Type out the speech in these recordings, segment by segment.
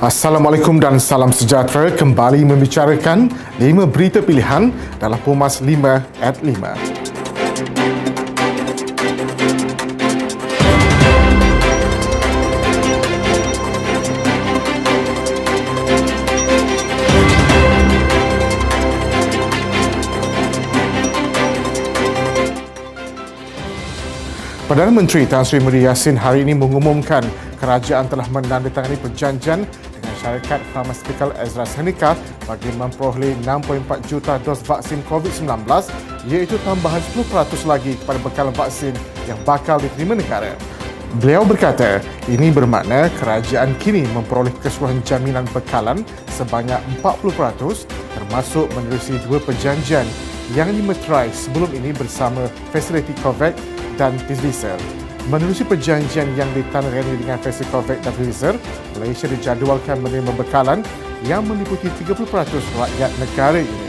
Assalamualaikum dan salam sejahtera kembali membicarakan 5 berita pilihan dalam Pumas 5 at 5. Perdana Menteri Tan Sri Muhyiddin Yassin hari ini mengumumkan kerajaan telah menandatangani perjanjian syarikat Pharmaceutical AstraZeneca bagi memperoleh 6.4 juta dos vaksin COVID-19 iaitu tambahan 10% lagi kepada bekalan vaksin yang bakal diterima negara. Beliau berkata, ini bermakna kerajaan kini memperoleh keseluruhan jaminan bekalan sebanyak 40% termasuk menerusi dua perjanjian yang dimeterai sebelum ini bersama fasiliti COVAX dan Pfizer. Menerusi perjanjian yang ditandatangani dengan Covax dan Pfizer, Malaysia dijadualkan menerima bekalan yang meliputi 30% rakyat negara ini.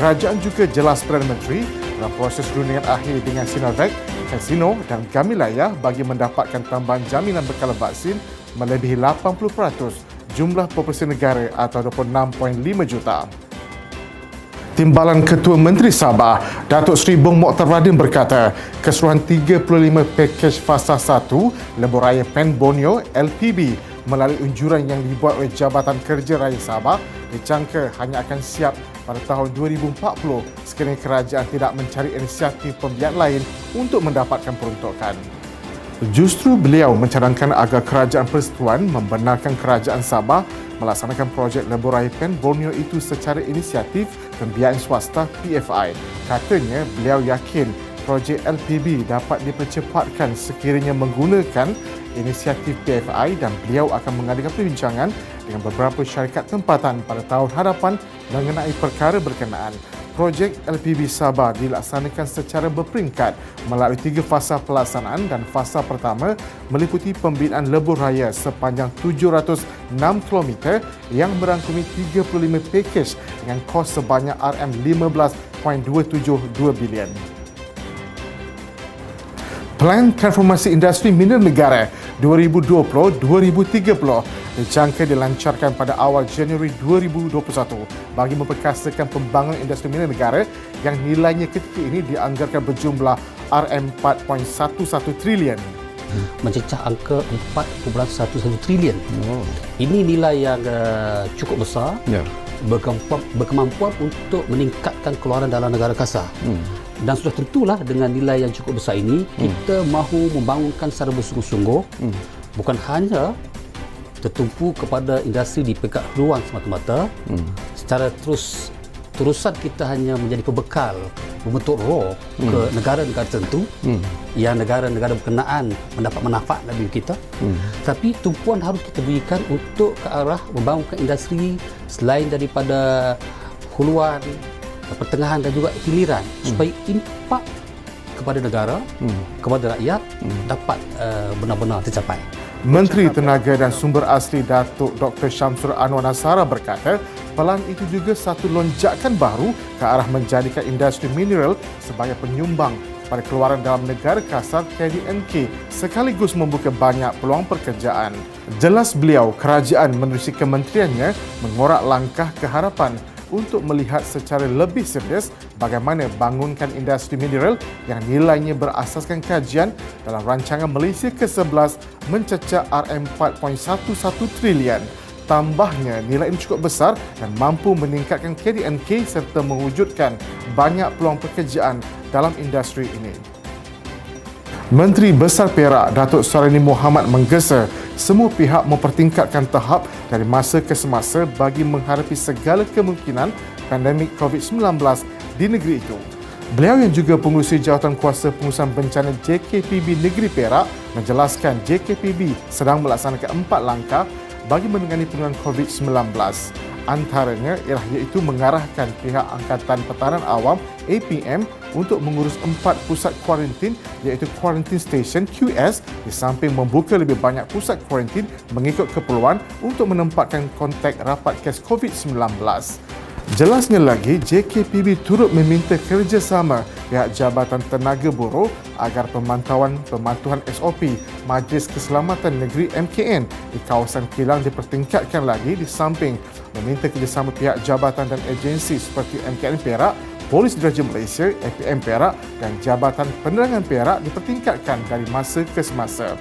Kerajaan juga jelas Perdana Menteri dalam proses rundingan akhir dengan Sinovac, Casino dan Gamilaya bagi mendapatkan tambahan jaminan bekalan vaksin melebihi 80% jumlah populasi negara atau 26.5 juta. Timbalan Ketua Menteri Sabah, Datuk Seri Bong Mokhtar Radin berkata, keseluruhan 35 pakej fasa 1 Lebuh Raya Pen Borneo LPB melalui unjuran yang dibuat oleh Jabatan Kerja Raya Sabah dijangka hanya akan siap pada tahun 2040 sekiranya kerajaan tidak mencari inisiatif pembiayaan lain untuk mendapatkan peruntukan. Justru beliau mencadangkan agar kerajaan persekutuan membenarkan kerajaan Sabah melaksanakan projek Lebuh Raya Pen Borneo itu secara inisiatif pembiayaan swasta PFI. Katanya beliau yakin projek LPB dapat dipercepatkan sekiranya menggunakan inisiatif PFI dan beliau akan mengadakan perbincangan dengan beberapa syarikat tempatan pada tahun hadapan mengenai perkara berkenaan. Projek LPB Sabah dilaksanakan secara berperingkat melalui tiga fasa pelaksanaan dan fasa pertama meliputi pembinaan lebuh raya sepanjang 706 km yang merangkumi 35 pakej dengan kos sebanyak RM15.272 bilion. Plan Transformasi Industri Mineral Negara 2020-2030 dijangka dilancarkan pada awal Januari 2021 bagi memperkasakan pembangunan industri mineral negara yang nilainya ketika ini dianggarkan berjumlah RM4.11 trilion. Mencecah angka 4.11 trilion. Oh. Ini nilai yang uh, cukup besar. Yeah. Berkemampuan, berkemampuan untuk meningkatkan keluaran dalam negara kasar. Hmm dan sudah tentulah dengan nilai yang cukup besar ini hmm. kita mahu membangunkan secara bersungguh-sungguh hmm. bukan hanya tertumpu kepada industri di pekat ruang semata-mata hmm. secara terus terusan kita hanya menjadi pembekal membentuk roh hmm. ke negara-negara tertentu hmm. yang negara-negara berkenaan mendapat manfaat dari kita hmm. tapi tumpuan harus kita berikan untuk ke arah membangunkan industri selain daripada huluan pertengahan dan juga hiliran hmm. supaya impak kepada negara, hmm. kepada rakyat hmm. dapat uh, benar-benar tercapai. Menteri Tenaga dan Sumber Asli Datuk Dr. Syamsul Anwar Nasara berkata, pelan itu juga satu lonjakan baru ke arah menjadikan industri mineral sebagai penyumbang pada keluaran dalam negara kasar KDNK sekaligus membuka banyak peluang pekerjaan. Jelas beliau, kerajaan menerusi kementeriannya mengorak langkah keharapan untuk melihat secara lebih serius bagaimana bangunkan industri mineral yang nilainya berasaskan kajian dalam rancangan Malaysia ke-11 mencecah RM4.11 trilion. Tambahnya, nilai ini cukup besar dan mampu meningkatkan KDNK serta mewujudkan banyak peluang pekerjaan dalam industri ini. Menteri Besar Perak Datuk Sarini Muhammad menggesa semua pihak mempertingkatkan tahap dari masa ke semasa bagi menghadapi segala kemungkinan pandemik COVID-19 di negeri itu. Beliau yang juga pengurusi jawatan kuasa pengurusan bencana JKPB Negeri Perak menjelaskan JKPB sedang melaksanakan empat langkah bagi menangani penularan COVID-19 antaranya ialah iaitu mengarahkan pihak Angkatan Pertahanan Awam APM untuk mengurus empat pusat kuarantin iaitu Quarantine Station QS di samping membuka lebih banyak pusat kuarantin mengikut keperluan untuk menempatkan kontak rapat kes COVID-19. Jelasnya lagi, JKPB turut meminta kerjasama pihak Jabatan Tenaga Buruh agar pemantauan pematuhan SOP Majlis Keselamatan Negeri MKN di kawasan kilang dipertingkatkan lagi di samping meminta kerjasama pihak jabatan dan agensi seperti MKN Perak, Polis Diraja Malaysia, APM Perak dan Jabatan Penerangan Perak dipertingkatkan dari masa ke semasa.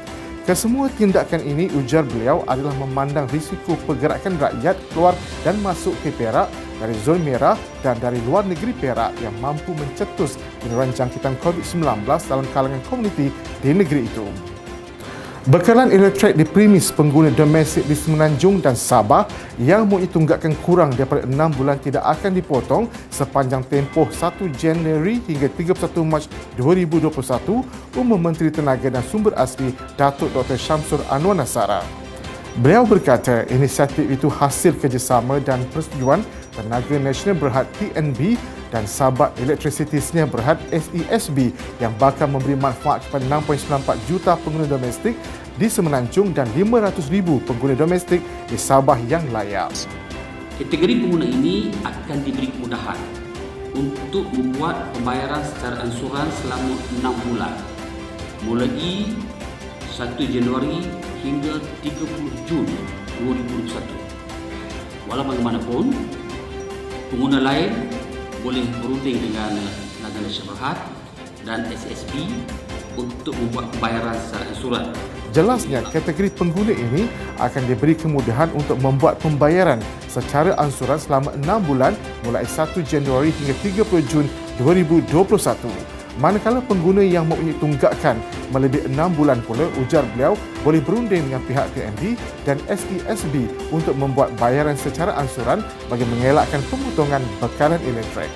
Kesemua tindakan ini, ujar beliau, adalah memandang risiko pergerakan rakyat keluar dan masuk ke Perak dari zon merah dan dari luar negeri Perak yang mampu mencetus penularan jangkitan COVID-19 dalam kalangan komuniti di negeri itu. Bekalan elektrik di premis pengguna domestik di Semenanjung dan Sabah yang mempunyai tunggakan kurang daripada 6 bulan tidak akan dipotong sepanjang tempoh 1 Januari hingga 31 Mac 2021 Umum Menteri Tenaga dan Sumber Asli Datuk Dr. Syamsul Anwar Nasara. Beliau berkata inisiatif itu hasil kerjasama dan persetujuan Tenaga Nasional Berhad TNB dan Sabah Electricity Sdn Berhad SESB yang bakal memberi manfaat kepada 6.94 juta pengguna domestik di Semenanjung dan 500,000 pengguna domestik di Sabah yang layak. Kategori pengguna ini akan diberi kemudahan untuk membuat pembayaran secara ansuran selama 6 bulan mulai 1 Januari hingga 30 Jun 2021. Walau bagaimanapun, pengguna lain boleh berunding dengan Tenaga Nasional Berhad dan SSB untuk membuat pembayaran secara ansuran. Jelasnya, kategori pengguna ini akan diberi kemudahan untuk membuat pembayaran secara ansuran selama 6 bulan mulai 1 Januari hingga 30 Jun 2021. Manakala pengguna yang mempunyai tunggakan melebihi enam bulan pula, ujar beliau boleh berunding dengan pihak TNB dan SESB untuk membuat bayaran secara ansuran bagi mengelakkan pemotongan bekalan elektrik.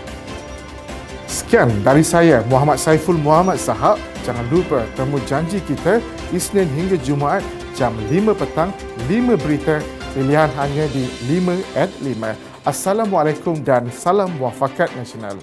Sekian dari saya, Muhammad Saiful Muhammad Sahab. Jangan lupa temu janji kita Isnin hingga Jumaat jam 5 petang, 5 berita pilihan hanya di 5 at 5. Assalamualaikum dan salam wafakat nasional.